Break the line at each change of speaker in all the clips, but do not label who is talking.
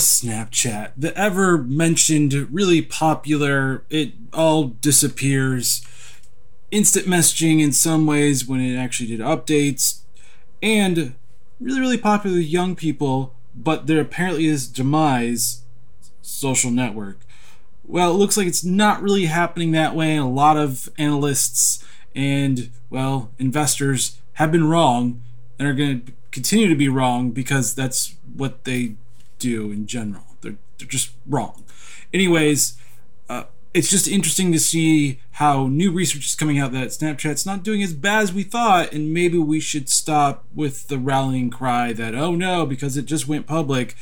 Snapchat, the ever mentioned, really popular, it all disappears. Instant messaging in some ways when it actually did updates, and really, really popular with young people, but there apparently is demise social network. Well, it looks like it's not really happening that way. A lot of analysts and, well, investors have been wrong and are going to continue to be wrong because that's what they do in general. They're, they're just wrong. Anyways, uh, it's just interesting to see how new research is coming out that Snapchat's not doing as bad as we thought, and maybe we should stop with the rallying cry that, oh no, because it just went public,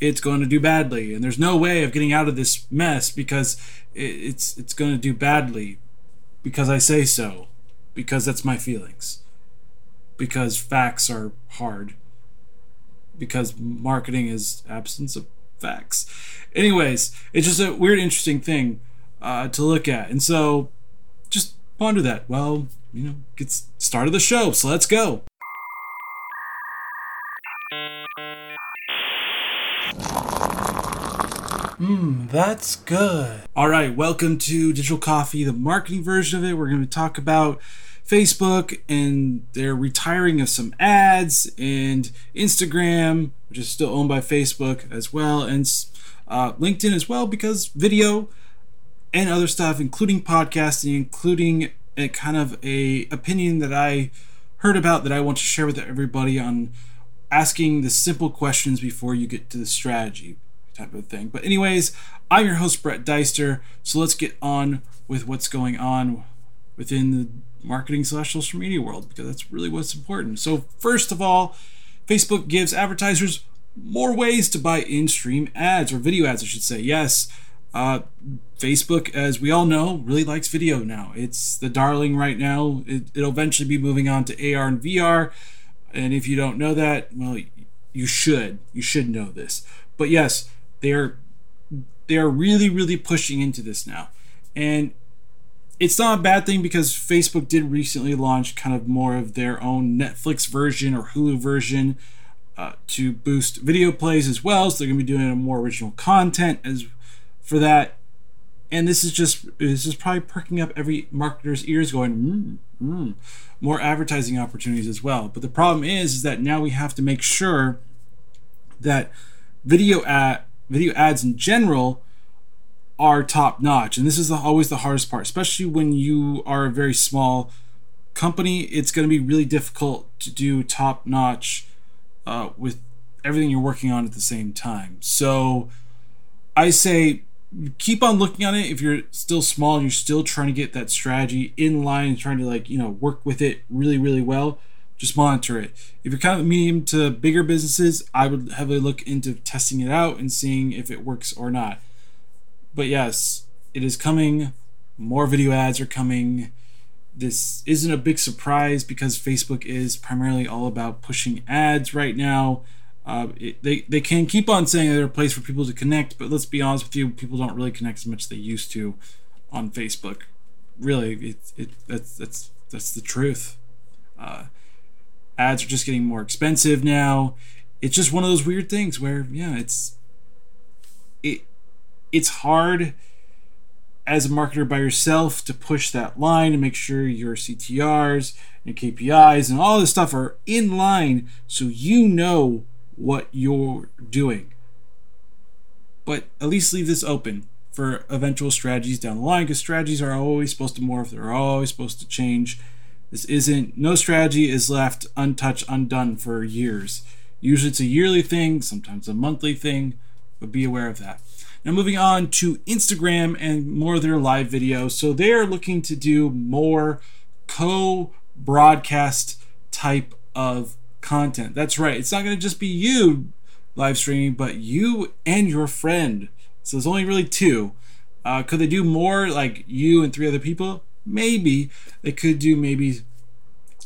it's going to do badly. And there's no way of getting out of this mess because it's, it's going to do badly because I say so, because that's my feelings, because facts are hard because marketing is absence of facts. Anyways, it's just a weird, interesting thing uh, to look at, and so just ponder that. Well, you know, gets started the show, so let's go. Mmm, that's good. All right, welcome to Digital Coffee, the marketing version of it. We're going to talk about Facebook and they're retiring of some ads and Instagram, which is still owned by Facebook as well, and uh, LinkedIn as well because video and other stuff, including podcasting, including a kind of a opinion that I heard about that I want to share with everybody on asking the simple questions before you get to the strategy type of thing. But anyways, I'm your host Brett Deister, so let's get on with what's going on within the marketing slash social media world because that's really what's important. So, first of all, Facebook gives advertisers more ways to buy in stream ads or video ads, I should say. Yes, uh, Facebook, as we all know, really likes video now. It's the darling right now. It, will eventually be moving on to AR and VR. And if you don't know that, well, you should. You should know this. But yes, they're they are really, really pushing into this now. And it's not a bad thing because Facebook did recently launch kind of more of their own Netflix version or Hulu version uh, to boost video plays as well. So they're going to be doing more original content as for that. And this is just this is probably perking up every marketer's ears, going mm, mm, more advertising opportunities as well. But the problem is, is that now we have to make sure that video ad video ads in general are top notch. And this is the, always the hardest part, especially when you are a very small company. It's going to be really difficult to do top notch uh, with everything you're working on at the same time. So I say keep on looking on it if you're still small you're still trying to get that strategy in line trying to like you know work with it really really well just monitor it if you're kind of medium to bigger businesses i would heavily look into testing it out and seeing if it works or not but yes, it is coming. More video ads are coming. This isn't a big surprise because Facebook is primarily all about pushing ads right now. Uh, it, they, they can keep on saying they're a place for people to connect, but let's be honest with you, people don't really connect as much as they used to on Facebook. Really, it, it, that's, that's, that's the truth. Uh, ads are just getting more expensive now. It's just one of those weird things where, yeah, it's it it's hard as a marketer by yourself to push that line and make sure your CTRs and KPIs and all this stuff are in line so you know what you're doing. But at least leave this open for eventual strategies down the line because strategies are always supposed to morph, they're always supposed to change. This isn't, no strategy is left untouched, undone for years. Usually it's a yearly thing, sometimes a monthly thing, but be aware of that. Now, moving on to Instagram and more of their live videos. So, they're looking to do more co broadcast type of content. That's right. It's not going to just be you live streaming, but you and your friend. So, there's only really two. Uh, could they do more like you and three other people? Maybe. They could do maybe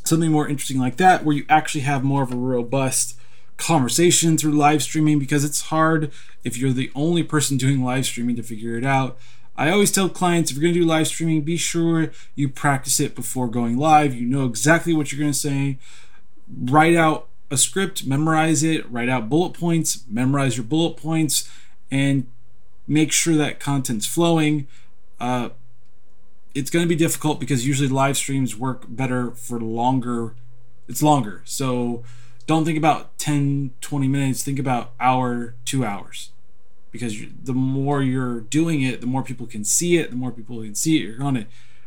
something more interesting like that where you actually have more of a robust conversation through live streaming because it's hard if you're the only person doing live streaming to figure it out. I always tell clients if you're going to do live streaming, be sure you practice it before going live. You know exactly what you're going to say. Write out a script, memorize it, write out bullet points, memorize your bullet points, and make sure that content's flowing. Uh, it's going to be difficult because usually live streams work better for longer. It's longer. So don't think about 10, 20 minutes. Think about hour, two hours. Because the more you're doing it, the more people can see it. The more people can see it, you're on it.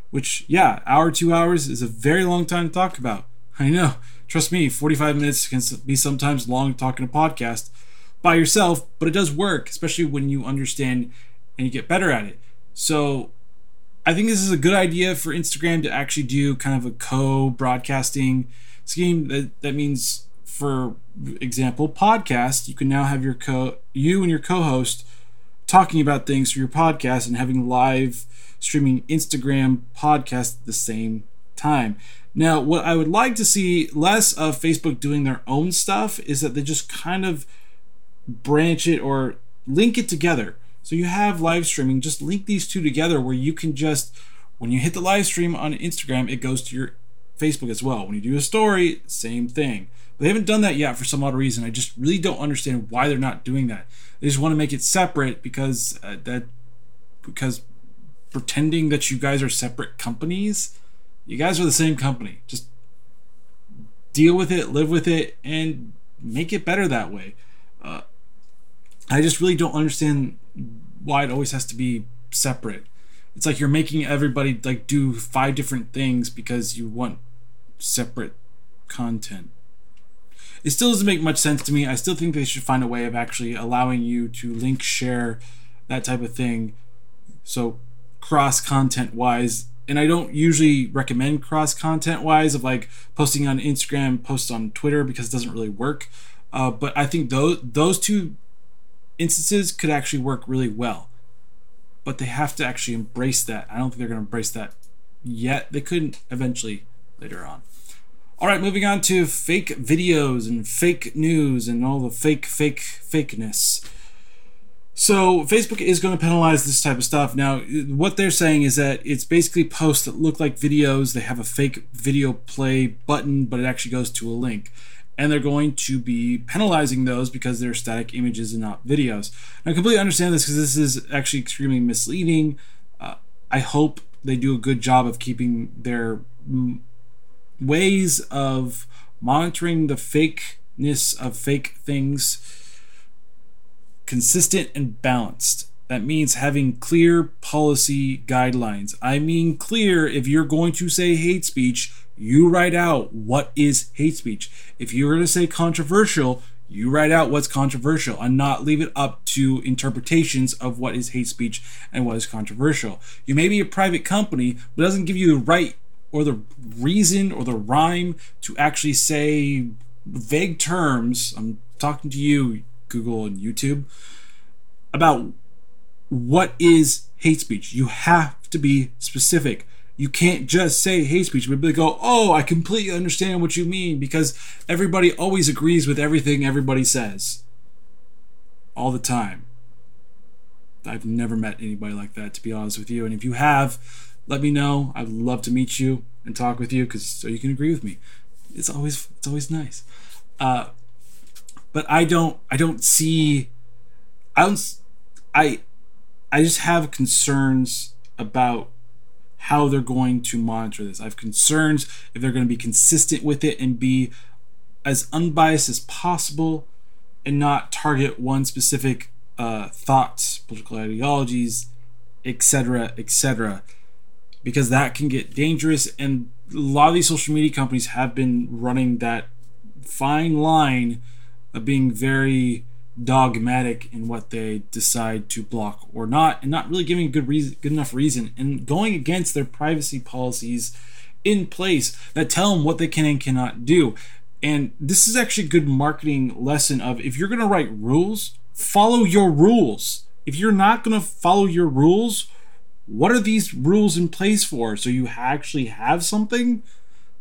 Which, yeah, hour, two hours is a very long time to talk about. I know. Trust me, 45 minutes can be sometimes long talking a podcast by yourself, but it does work, especially when you understand and you get better at it. So I think this is a good idea for Instagram to actually do kind of a co-broadcasting scheme. That that means, for example, podcast. You can now have your co you and your co-host talking about things for your podcast and having live streaming Instagram podcast at the same time. Now, what I would like to see less of Facebook doing their own stuff is that they just kind of branch it or link it together. So you have live streaming, just link these two together where you can just, when you hit the live stream on Instagram, it goes to your Facebook as well. When you do a story, same thing. They haven't done that yet for some odd reason. I just really don't understand why they're not doing that. They just want to make it separate because uh, that because pretending that you guys are separate companies, you guys are the same company. Just deal with it, live with it, and make it better that way. Uh, I just really don't understand why it always has to be separate. It's like you're making everybody like do five different things because you want separate content. It still doesn't make much sense to me. I still think they should find a way of actually allowing you to link share that type of thing. So cross content wise, and I don't usually recommend cross content wise of like posting on Instagram, posts on Twitter because it doesn't really work. Uh, but I think those those two instances could actually work really well. But they have to actually embrace that. I don't think they're going to embrace that yet. They couldn't eventually later on. All right, moving on to fake videos and fake news and all the fake, fake, fakeness. So Facebook is going to penalize this type of stuff. Now, what they're saying is that it's basically posts that look like videos. They have a fake video play button, but it actually goes to a link and they're going to be penalizing those because they're static images and not videos. And I completely understand this because this is actually extremely misleading. Uh, I hope they do a good job of keeping their m- ways of monitoring the fakeness of fake things consistent and balanced. That means having clear policy guidelines. I mean, clear if you're going to say hate speech, you write out what is hate speech. If you're going to say controversial, you write out what's controversial and not leave it up to interpretations of what is hate speech and what is controversial. You may be a private company, but doesn't give you the right or the reason or the rhyme to actually say vague terms. I'm talking to you, Google and YouTube, about what is hate speech. You have to be specific. You can't just say hate speech, but they oh, go, oh, I completely understand what you mean because everybody always agrees with everything everybody says. All the time. I've never met anybody like that, to be honest with you. And if you have, let me know. I'd love to meet you and talk with you because so you can agree with me. It's always it's always nice. Uh, but I don't I don't see I don't I I just have concerns about how they're going to monitor this. I have concerns if they're going to be consistent with it and be as unbiased as possible and not target one specific uh, thoughts, political ideologies, etc., etc., because that can get dangerous. And a lot of these social media companies have been running that fine line of being very dogmatic in what they decide to block or not, and not really giving good reason, good enough reason, and going against their privacy policies in place that tell them what they can and cannot do. And this is actually a good marketing lesson of if you're going to write rules, follow your rules. If you're not going to follow your rules, what are these rules in place for? So you actually have something?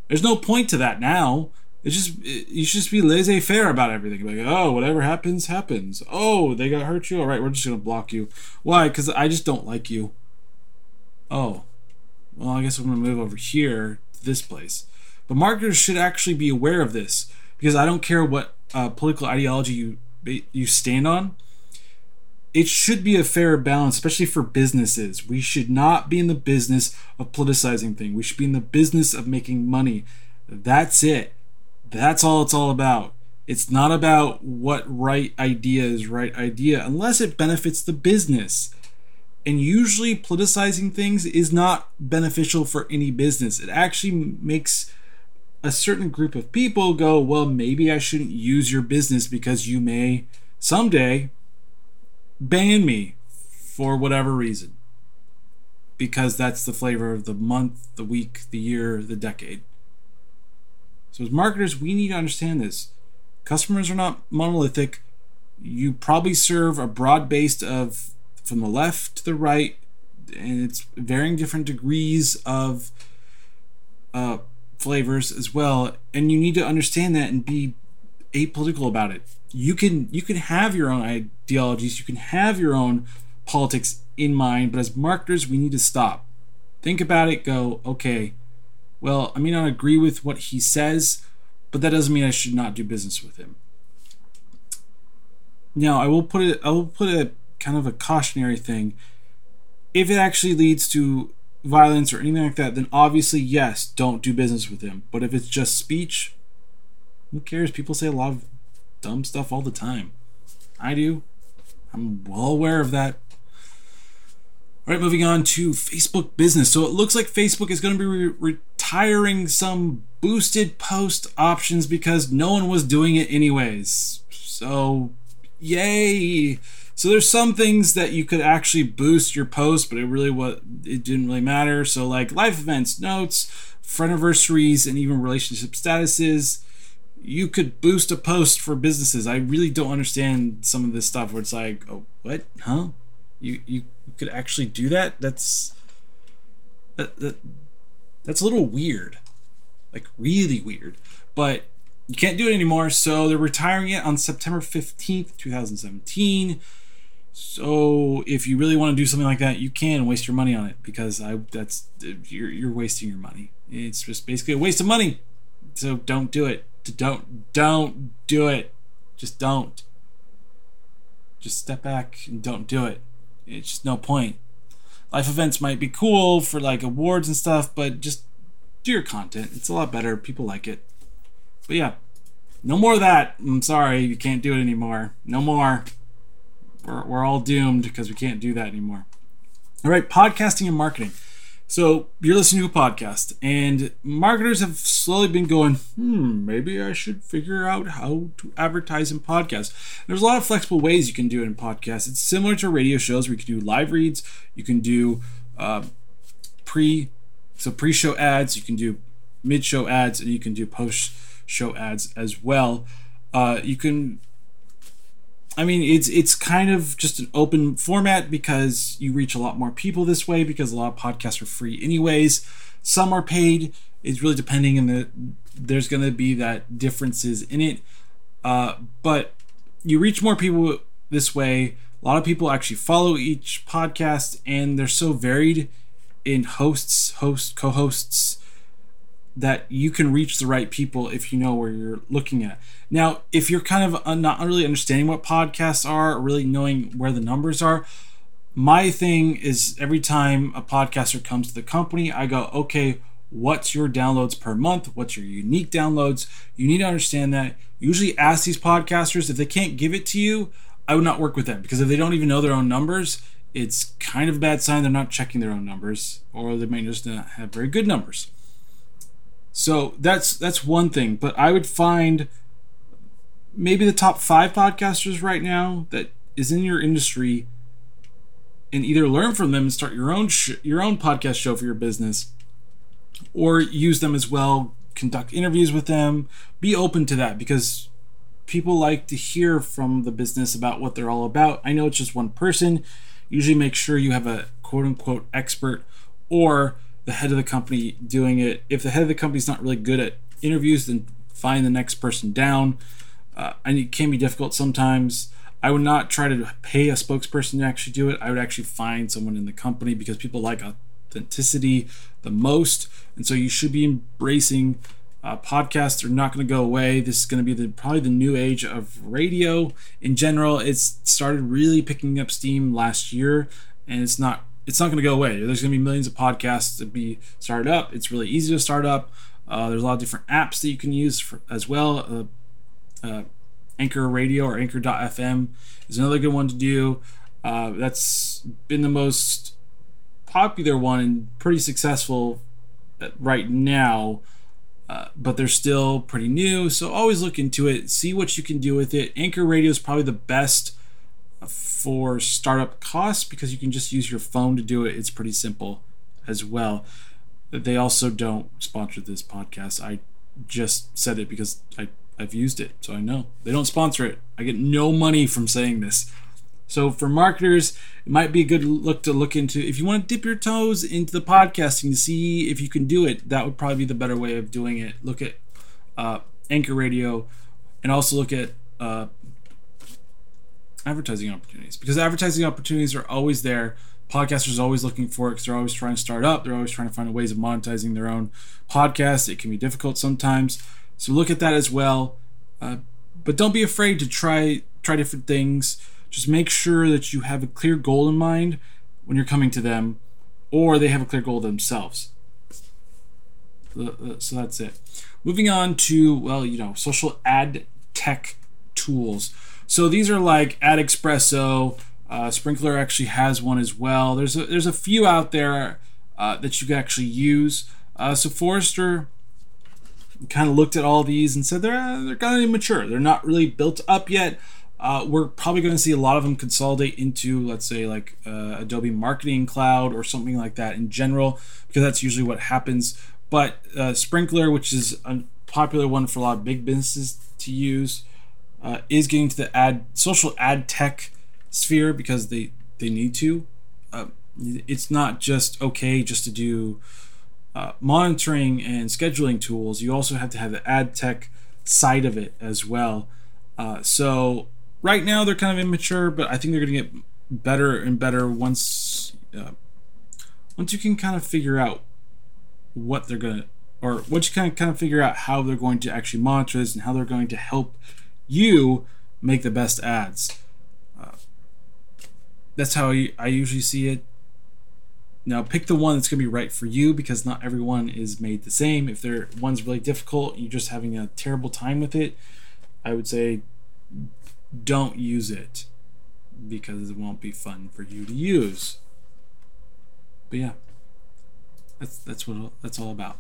There's no point to that now. It's just it, you should just be laissez faire about everything. Like, oh, whatever happens, happens. Oh, they got hurt you. All right, we're just gonna block you. Why? Because I just don't like you. Oh, well, I guess I'm gonna move over here to this place. But marketers should actually be aware of this because I don't care what uh, political ideology you you stand on. It should be a fair balance, especially for businesses. We should not be in the business of politicizing things. We should be in the business of making money. That's it. That's all it's all about. It's not about what right idea is right idea unless it benefits the business. And usually, politicizing things is not beneficial for any business. It actually makes a certain group of people go, well, maybe I shouldn't use your business because you may someday ban me for whatever reason. Because that's the flavor of the month, the week, the year, the decade. So, as marketers, we need to understand this. Customers are not monolithic. You probably serve a broad base of from the left to the right, and it's varying different degrees of uh, flavors as well. And you need to understand that and be apolitical about it. You can you can have your own ideologies, you can have your own politics in mind, but as marketers, we need to stop. Think about it, go, okay, well, I may not agree with what he says, but that doesn't mean I should not do business with him. Now, I will put it I will put a kind of a cautionary thing. If it actually leads to violence or anything like that, then obviously yes, don't do business with him. But if it's just speech, who cares? People say a lot of dumb stuff all the time. I do. I'm well aware of that. All right, moving on to Facebook business. So it looks like Facebook is going to be re- retiring some boosted post options because no one was doing it anyways. So, yay! So there's some things that you could actually boost your post, but it really what it didn't really matter. So like life events, notes, friend anniversaries, and even relationship statuses. You could boost a post for businesses. I really don't understand some of this stuff where it's like, oh, what, huh? You you could actually do that? That's that, that that's a little weird, like really weird. But you can't do it anymore, so they're retiring it on September fifteenth, two thousand seventeen. So if you really want to do something like that, you can waste your money on it because I that's you're you're wasting your money. It's just basically a waste of money. So don't do it. Don't don't do it. Just don't. Just step back and don't do it it's just no point. Life events might be cool for like awards and stuff, but just do your content. It's a lot better. People like it. But yeah, no more of that. I'm sorry, you can't do it anymore. No more. We're, we're all doomed because we can't do that anymore. All right, podcasting and marketing. So you're listening to a podcast, and marketers have slowly been going, hmm, maybe I should figure out how to advertise in podcasts. There's a lot of flexible ways you can do it in podcasts. It's similar to radio shows where you can do live reads, you can do uh, pre, so pre-show ads, you can do mid-show ads, and you can do post-show ads as well. Uh, you can I mean, it's it's kind of just an open format because you reach a lot more people this way because a lot of podcasts are free anyways. Some are paid. It's really depending and the there's going to be that differences in it. Uh, but you reach more people this way. A lot of people actually follow each podcast and they're so varied in hosts, host, co-hosts that you can reach the right people if you know where you're looking at. Now, if you're kind of not really understanding what podcasts are, or really knowing where the numbers are, my thing is every time a podcaster comes to the company, I go, okay, what's your downloads per month? What's your unique downloads? You need to understand that. Usually ask these podcasters if they can't give it to you, I would not work with them because if they don't even know their own numbers, it's kind of a bad sign they're not checking their own numbers or they may just not have very good numbers. So that's that's one thing, but I would find maybe the top 5 podcasters right now that is in your industry and either learn from them and start your own sh- your own podcast show for your business or use them as well, conduct interviews with them, be open to that because people like to hear from the business about what they're all about. I know it's just one person. Usually make sure you have a quote unquote expert or the head of the company doing it. If the head of the company is not really good at interviews, then find the next person down. Uh, and it can be difficult sometimes. I would not try to pay a spokesperson to actually do it. I would actually find someone in the company because people like authenticity the most. And so you should be embracing Uh, podcasts are not going to go away. This is going to be the probably the new age of radio in general. It's started really picking up steam last year, and it's not it's not going to go away. There's going to be millions of podcasts to be started up. It's really easy to start up. Uh, there's a lot of different apps that you can use for, as well. Uh, uh Anchor Radio or Anchor.fm is another good one to do. Uh, that's been the most popular one and pretty successful uh, right now. Uh, but they're still pretty new, so always look into it. See what you can do with it. Anchor Radio is probably the best for startup costs because you can just use your phone to do it. It's pretty simple as well. They also don't sponsor this podcast. I just said it because I, I've used it, so I know. They don't sponsor it. I get no money from saying this. So for marketers, it might be a good look to look into. If you want to dip your toes into the podcasting to see if you can do it, that would probably be the better way of doing it. Look at uh, Anchor Radio, and also look at uh, advertising opportunities because advertising opportunities are always there. Podcasters are always looking for it because they're always trying to start up. They're always trying to find ways of monetizing their own podcast. It can be difficult sometimes, so look at that as well. Uh, but don't be afraid to try try different things just make sure that you have a clear goal in mind when you're coming to them, or they have a clear goal themselves. So that's it. Moving on to, well, you know, social ad tech tools. So these are like AdExpresso. Uh, Sprinklr actually has one as well. There's a, there's a few out there uh, that you can actually use. Uh, so Forrester kind of looked at all these and said they're they're kind of immature. They're not really built up yet. Uh, we're probably going to see a lot of them consolidate into, let's say, like uh, Adobe Marketing Cloud or something like that in general, because that's usually what happens. But uh, Sprinklr, which is a popular one for a lot of big businesses to use, uh, is getting to the ad social ad tech sphere because they they need to. Uh, it's not just okay just to do uh, monitoring and scheduling tools. You also have to have the ad tech side of it as well. so right now they're kind of immature, but I think they're going to get better and better once uh, once you can kind of figure out what they're going to or once you kind of kind of figure out how they're going to actually monitor this and how they're going to help you make the best ads. Uh, that's how I, usually see it. Now pick the one that's going to be right for you because not everyone is made the same. If there one's really difficult, you're just having a terrible time with it. I would say don't use it because it won't be fun for you to use. But yeah, that's that's what that's all about.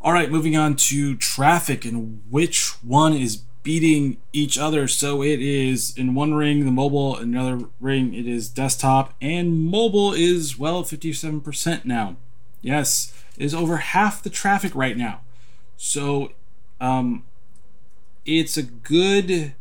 All right, moving on to traffic and which one is beating each other. So it is in one ring the mobile, another ring it is desktop, and mobile is well 57% now. Yes, is over half the traffic right now. So um, it's a good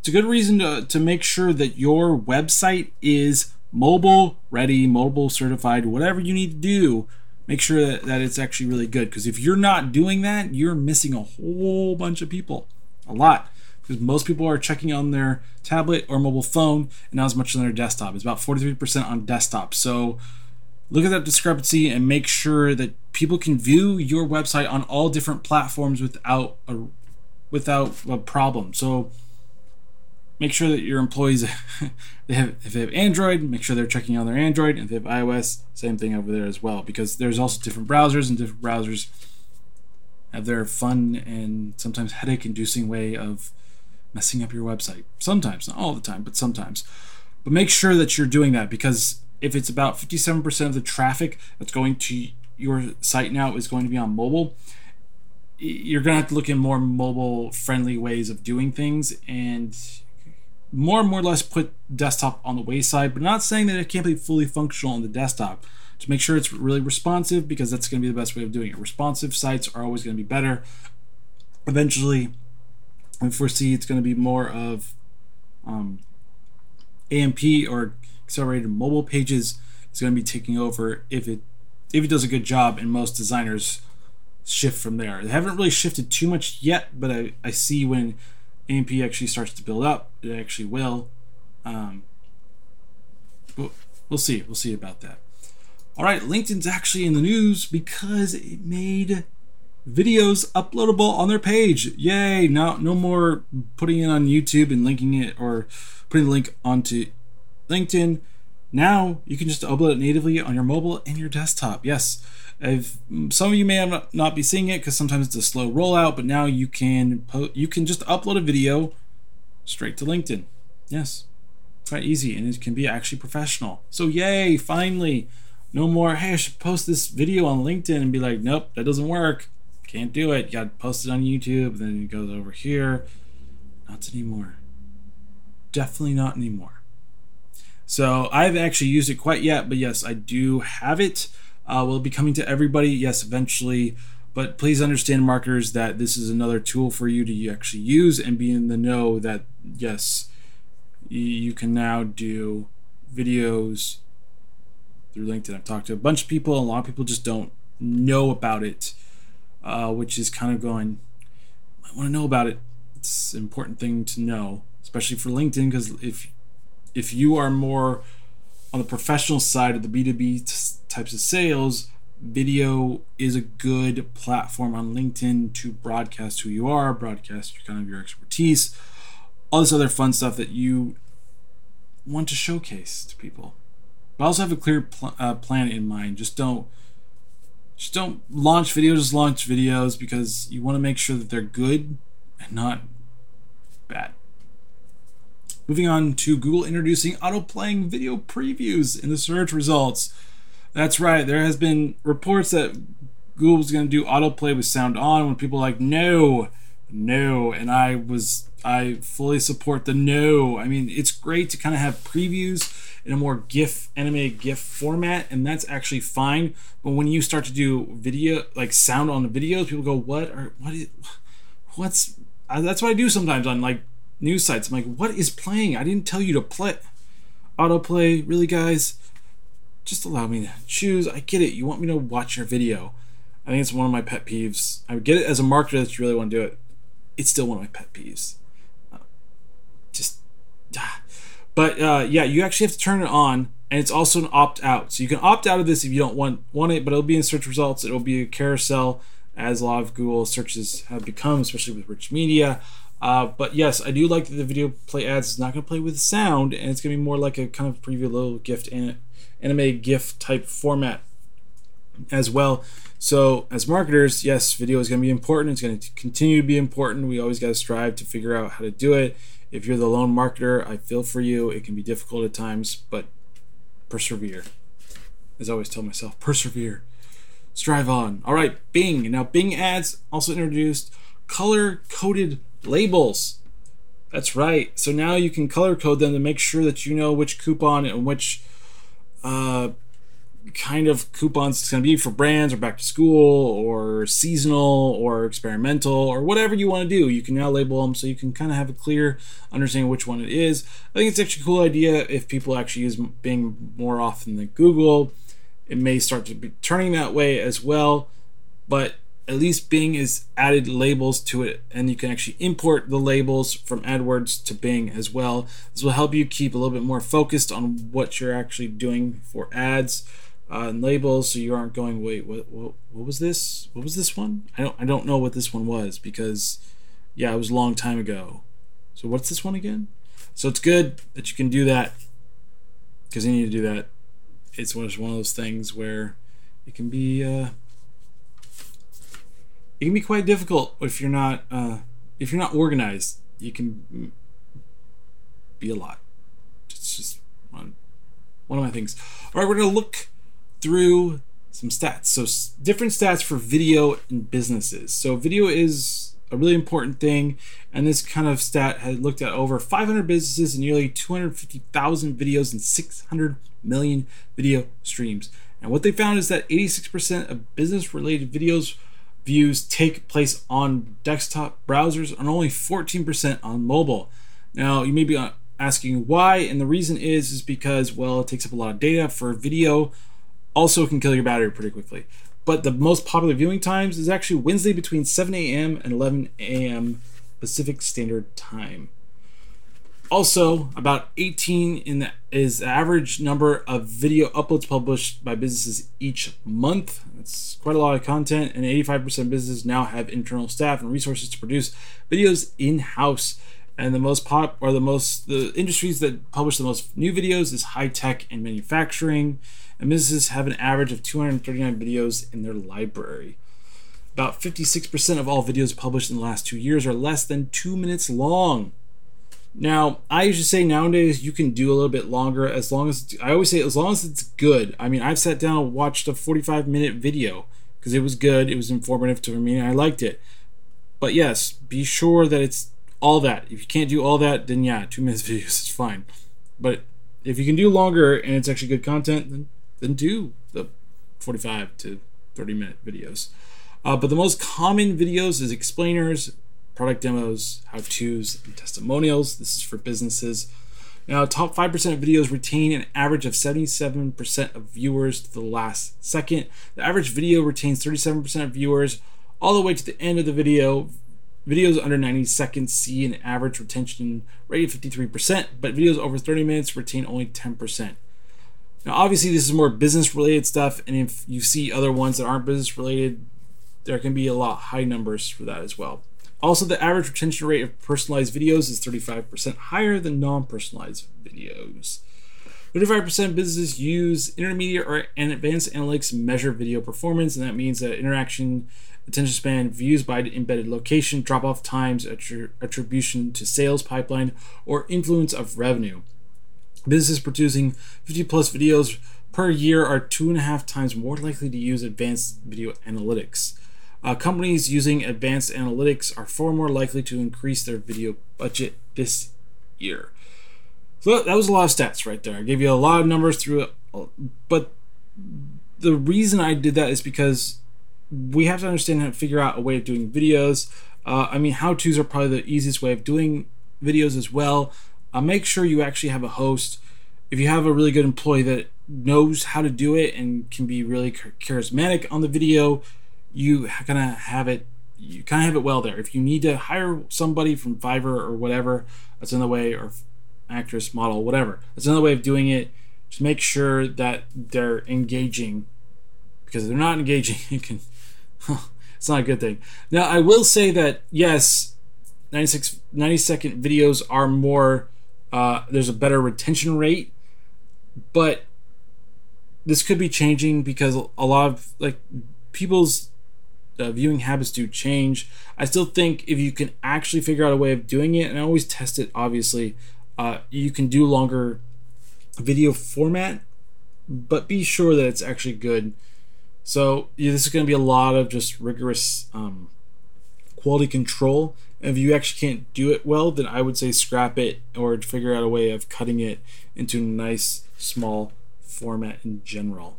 it's a good reason to, to make sure that your website is mobile ready, mobile certified, whatever you need to do. Make sure that, that it's actually really good. Because if you're not doing that, you're missing a whole bunch of people. A lot. Because most people are checking on their tablet or mobile phone and not as much on their desktop. It's about 43% on desktop. So look at that discrepancy and make sure that people can view your website on all different platforms without a without a problem. So make sure that your employees they have if they have android make sure they're checking on their android and if they have ios same thing over there as well because there's also different browsers and different browsers have their fun and sometimes headache inducing way of messing up your website. Sometimes not all the time but sometimes. But make sure that you're doing that because if it's about 57% of the traffic that's going to your site now is going to be on mobile you're going to have to look in more mobile friendly ways of doing things and more and more or less put desktop on the wayside, but not saying that it can't be fully functional on the desktop. To make sure it's really responsive, because that's going to be the best way of doing it. Responsive sites are always going to be better. Eventually, I foresee it's going to be more of um, AMP or accelerated mobile pages is going to be taking over if it if it does a good job, and most designers shift from there. They haven't really shifted too much yet, but I, I see when AMP actually starts to build up. It actually will. Um, but we'll see. We'll see about that. All right, LinkedIn's actually in the news because it made videos uploadable on their page. Yay! Now no more putting it on YouTube and linking it or putting the link onto LinkedIn. Now you can just upload it natively on your mobile and your desktop. Yes, I've, some of you may not be seeing it because sometimes it's a slow rollout, but now you can po- you can just upload a video straight to LinkedIn. Yes, quite easy, and it can be actually professional. So yay! Finally, no more. Hey, I should post this video on LinkedIn and be like, nope, that doesn't work. Can't do it. You got to post it on YouTube. Then it goes over here. Not anymore. Definitely not anymore. So I haven't actually used it quite yet, but yes, I do have it. Uh, will be coming to everybody? Yes, eventually. But please understand, marketers, that this is another tool for you to actually use and be in the know that, yes, you can now do videos through LinkedIn. I've talked to a bunch of people, a lot of people just don't know about it, uh, which is kind of going, I want to know about it. It's an important thing to know, especially for LinkedIn, because if if you are more on the professional side of the B2B t- types of sales, video is a good platform on LinkedIn to broadcast who you are, broadcast your kind of your expertise, all this other fun stuff that you want to showcase to people. But also have a clear pl- uh, plan in mind. Just don't just don't launch videos. Just launch videos because you want to make sure that they're good and not bad. Moving on to Google introducing auto playing video previews in the search results. That's right, there has been reports that Google's going to do autoplay with sound on when people are like, no, no. And I was, I fully support the no. I mean, it's great to kind of have previews in a more GIF, animated GIF format, and that's actually fine. But when you start to do video, like sound on the videos, people go, what? are what is, what's, that's what I do sometimes on like news sites. I'm like, what is playing? I didn't tell you to play autoplay. Really, guys? Just allow me to choose. I get it. You want me to watch your video. I think it's one of my pet peeves. I get it as a marketer that you really want to do it. It's still one of my pet peeves. Uh, just, ah. But uh, yeah, you actually have to turn it on, and it's also an opt out. So you can opt out of this if you don't want want it, but it'll be in search results. It'll be a carousel, as a lot of Google searches have become, especially with rich media. Uh, but yes, I do like that the video play ads is not going to play with sound, and it's going to be more like a kind of preview little gift anime GIF type format as well. So as marketers, yes, video is going to be important. It's going to continue to be important. We always got to strive to figure out how to do it. If you're the lone marketer, I feel for you. It can be difficult at times, but persevere. As I always tell myself, persevere. Strive on. All right, Bing. Now, Bing ads also introduced color coded labels. That's right. So now you can color code them to make sure that you know which coupon and which uh, kind of coupons it's going to be for brands or back to school or seasonal or experimental or whatever you want to do. You can now label them so you can kind of have a clear understanding which one it is. I think it's actually a cool idea if people actually use Bing more often than Google. It may start to be turning that way as well, but at least Bing is added labels to it, and you can actually import the labels from AdWords to Bing as well. This will help you keep a little bit more focused on what you're actually doing for ads uh, and labels, so you aren't going, wait, what, what, what was this? What was this one? I don't, I don't know what this one was because, yeah, it was a long time ago. So what's this one again? So it's good that you can do that because you need to do that. It's one of those things where it can be. Uh, it can be quite difficult if you're not uh, if you're not organized. You can be a lot. It's just one one of my things. All right, we're gonna look through some stats. So different stats for video and businesses. So video is a really important thing, and this kind of stat had looked at over 500 businesses and nearly 250,000 videos and 600 million video streams. And what they found is that 86% of business-related videos views take place on desktop browsers and only 14% on mobile. Now, you may be uh, asking why, and the reason is is because well, it takes up a lot of data for video. Also, can kill your battery pretty quickly. But the most popular viewing times is actually Wednesday between 7 a.m. and 11 a.m. Pacific Standard Time. Also, about 18 in the, is the average number of video uploads published by businesses each month. That's quite a lot of content, and 85% of businesses now have internal staff and resources to produce videos in house. And the most pop or the most the industries that publish the most new videos is high tech and manufacturing. And businesses have an average of 239 videos in their library. About 56% of all videos published in the last two years are less than two minutes long. Now, I usually say nowadays you can do a little bit longer as long as I always say as long as it's good. I mean, I've sat down and watched a 45 minute video because it was good, it was informative to me, and I liked it. But yes, be sure that it's all that. If you can't do all that, then yeah, two minutes videos is fine. But if you can do longer and it's actually good content, then then do the 45 to 30 minute videos. Uh, but the most common videos is explainers, product demos, how to's, and testimonials. This is for businesses. Now, top 5% of videos retain an average of 77% of viewers to the last second. The average video retains 37% of viewers all the way to the end of the video. Videos under 90 seconds see an average retention rate of 53%, but videos over 30 minutes retain only 10%. Now, obviously, this is more business related stuff, and if you see other ones that aren't business related, there can be a lot high numbers for that as well. Also, the average retention rate of personalized videos is 35% higher than non personalized videos. 35% of businesses use intermediate or advanced analytics measure video performance, and that means that interaction, attention span, views by embedded location, drop off times, attribution to sales pipeline, or influence of revenue. Businesses producing 50 plus videos per year are two and a half times more likely to use advanced video analytics. Uh, companies using advanced analytics are far more likely to increase their video budget this year. So that was a lot of stats right there. I gave you a lot of numbers through it, but the reason I did that is because we have to understand to figure out a way of doing videos. Uh, I mean, how to's are probably the easiest way of doing videos as well. Uh, make sure you actually have a host. If you have a really good employee that knows how to do it and can be really charismatic on the video, you kind of have it you kind of have it well there. If you need to hire somebody from Fiverr or whatever, that's another way, or actress, model, whatever. That's another way of doing it. Just make sure that they're engaging, because if they're not engaging, you can. it's not a good thing. Now, I will say that yes, 96 90 second videos are more. Uh, there's a better retention rate, but this could be changing because a lot of like people's uh, viewing habits do change. I still think if you can actually figure out a way of doing it, and I always test it, obviously, uh, you can do longer video format, but be sure that it's actually good. So yeah, this is going to be a lot of just rigorous um, quality control. And if you actually can't do it well, then I would say scrap it or figure out a way of cutting it into a nice small format in general.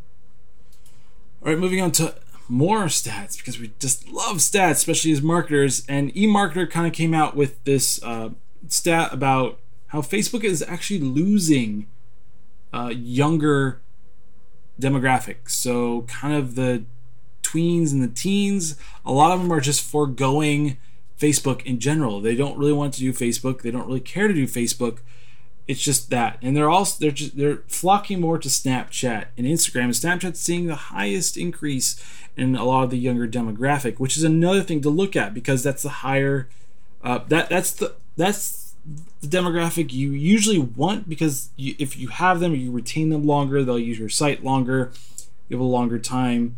All right, moving on to more stats because we just love stats, especially as marketers. And eMarketer kind of came out with this uh, stat about how Facebook is actually losing uh, younger demographics. So, kind of the tweens and the teens, a lot of them are just foregoing Facebook in general. They don't really want to do Facebook, they don't really care to do Facebook it's just that, and they're also they're just they're flocking more to Snapchat and Instagram. And Snapchat's seeing the highest increase in a lot of the younger demographic, which is another thing to look at because that's the higher uh, that that's the that's the demographic you usually want because you, if you have them, you retain them longer. They'll use your site longer. You have a longer time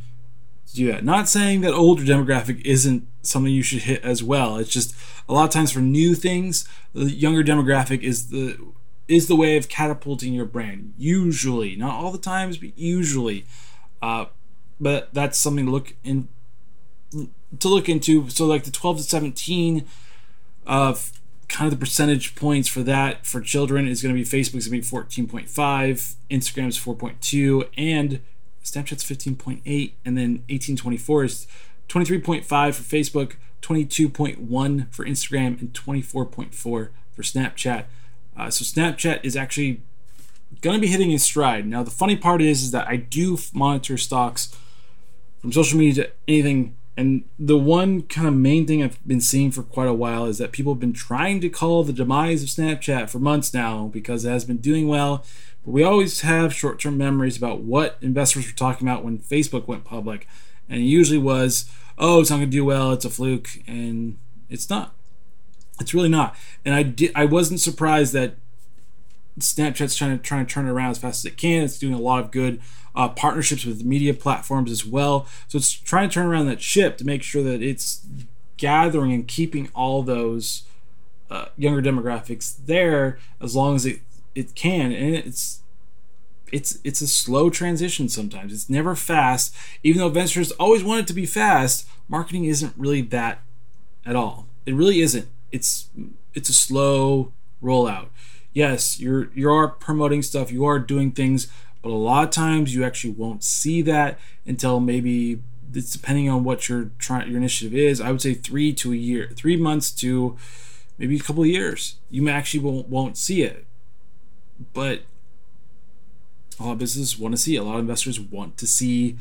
to do that. Not saying that older demographic isn't something you should hit as well. It's just a lot of times for new things, the younger demographic is the is the way of catapulting your brand. Usually, not all the times, but usually. Uh, but that's something to look in to look into. So like the 12 to 17 of kind of the percentage points for that for children is going to be Facebook's going to be 14.5, Instagram's 4.2, and Snapchat's 15.8, and then 1824 is 23.5 for Facebook, 22.1 for Instagram, and 24.4 for Snapchat. Uh, so Snapchat is actually going to be hitting its stride. Now, the funny part is, is that I do monitor stocks from social media to anything And the one kind of main thing I've been seeing for quite a while is that people have been trying to call the demise of Snapchat for months now because it has been doing well. But we always have short term memories about what investors were talking about when Facebook went public. And it usually was, oh, it's not going to do well, it's a fluke. And it's not. It's really not. And I, did, I wasn't surprised that Snapchat's trying to trying to turn it around as fast as it can. It's doing a lot of good uh, partnerships with media platforms as well. So it's trying to turn around that ship to make sure that it's gathering and keeping all those uh, younger demographics there as long as it it can. And it's it's it's a slow transition sometimes. It's never fast. Even though ventures always want it to be fast, marketing isn't really that at all. It really isn't. It's it's a slow rollout yes, you're you are promoting stuff, you are doing things, but a lot of times you actually won't see that until maybe it's depending on what your trying your initiative is. I would say three to a year, three months to maybe a couple of years. You actually won't won't see it, but a lot of businesses want to see. A lot of investors want to see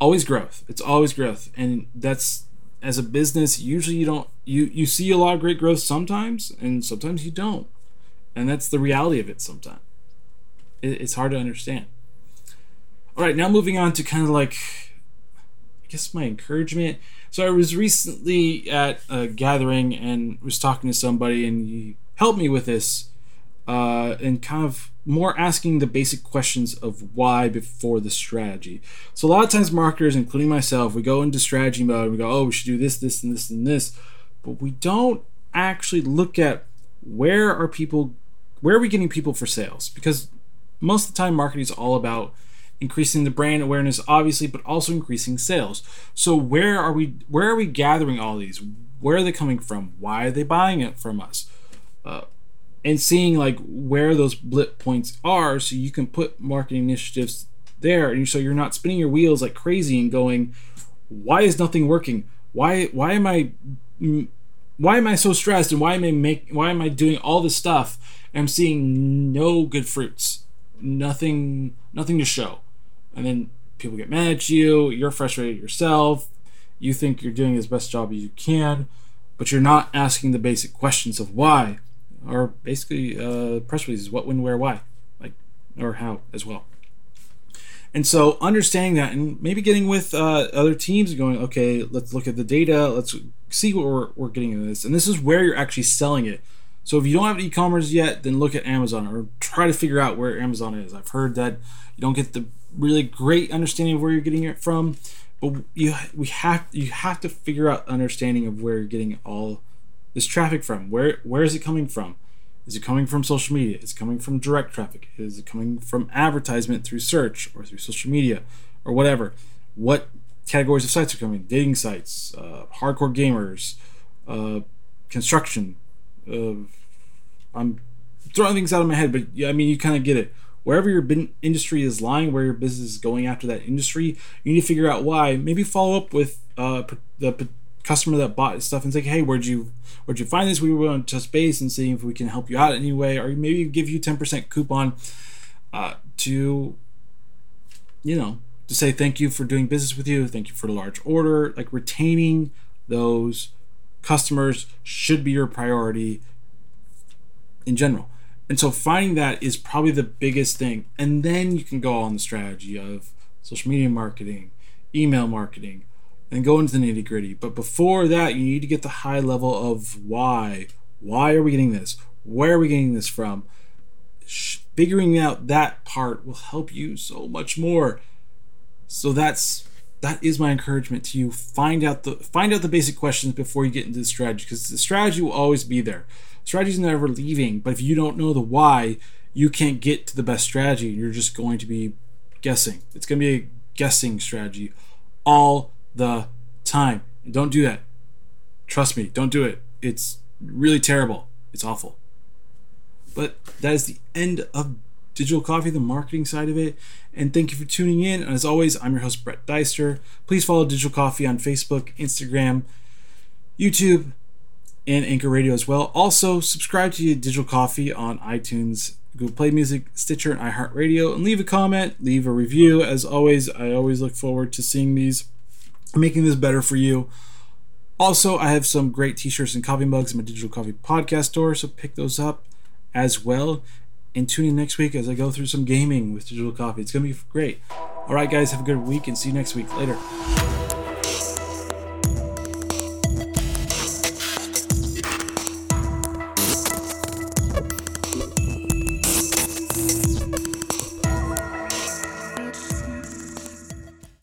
always growth. It's always growth, and that's as a business. Usually, you don't you you see a lot of great growth sometimes, and sometimes you don't and that's the reality of it sometimes it's hard to understand all right now moving on to kind of like i guess my encouragement so i was recently at a gathering and was talking to somebody and he helped me with this uh, and kind of more asking the basic questions of why before the strategy. So a lot of times marketers, including myself, we go into strategy mode. And we go, oh, we should do this, this, and this, and this, but we don't actually look at where are people where are we getting people for sales? Because most of the time, marketing is all about increasing the brand awareness, obviously, but also increasing sales. So where are we? Where are we gathering all these? Where are they coming from? Why are they buying it from us? Uh, and seeing like where those blip points are, so you can put marketing initiatives there, and so you're not spinning your wheels like crazy and going, "Why is nothing working? Why? Why am I?" Why am I so stressed and why am I make why am I doing all this stuff I'm seeing no good fruits. Nothing nothing to show. And then people get mad at you, you're frustrated yourself, you think you're doing as best job as you can, but you're not asking the basic questions of why. Or basically uh, press releases, what, when, where, why. Like or how as well. And so understanding that and maybe getting with uh, other teams and going, okay, let's look at the data, let's see what we're, we're getting in this. And this is where you're actually selling it. So if you don't have e-commerce yet, then look at Amazon or try to figure out where Amazon is. I've heard that you don't get the really great understanding of where you're getting it from, but you we have you have to figure out understanding of where you're getting it all this traffic from. Where where is it coming from? Is it coming from social media? Is it coming from direct traffic? Is it coming from advertisement through search or through social media or whatever? What categories of sites are coming? Dating sites, uh, hardcore gamers, uh, construction, uh, I'm throwing things out of my head, but yeah, I mean, you kind of get it. Wherever your bin- industry is lying, where your business is going after that industry, you need to figure out why. Maybe follow up with uh, the customer that bought stuff and say, "Hey, where'd you where'd you find this? We were on touch base and see if we can help you out in any way, or maybe give you ten percent coupon uh, to, you know, to say thank you for doing business with you, thank you for the large order. Like retaining those customers should be your priority in general. And so finding that is probably the biggest thing. And then you can go on the strategy of social media marketing, email marketing, and go into the nitty gritty. But before that, you need to get the high level of why. Why are we getting this? Where are we getting this from? Figuring out that part will help you so much more. So that's that is my encouragement to you. Find out the find out the basic questions before you get into the strategy because the strategy will always be there. Strategy is never leaving, but if you don't know the why, you can't get to the best strategy. You're just going to be guessing. It's going to be a guessing strategy all the time. Don't do that. Trust me, don't do it. It's really terrible. It's awful. But that is the end of Digital Coffee, the marketing side of it. And thank you for tuning in. And as always, I'm your host, Brett Deister. Please follow Digital Coffee on Facebook, Instagram, YouTube, and Anchor Radio as well. Also, subscribe to Digital Coffee on iTunes, Google Play Music, Stitcher, and iHeartRadio. And leave a comment, leave a review. As always, I always look forward to seeing these. Making this better for you. Also, I have some great t-shirts and coffee mugs in my digital coffee podcast store, so pick those up as well. And tune in next week as I go through some gaming with digital coffee. It's gonna be great. All right, guys, have a good week and see you next week. Later.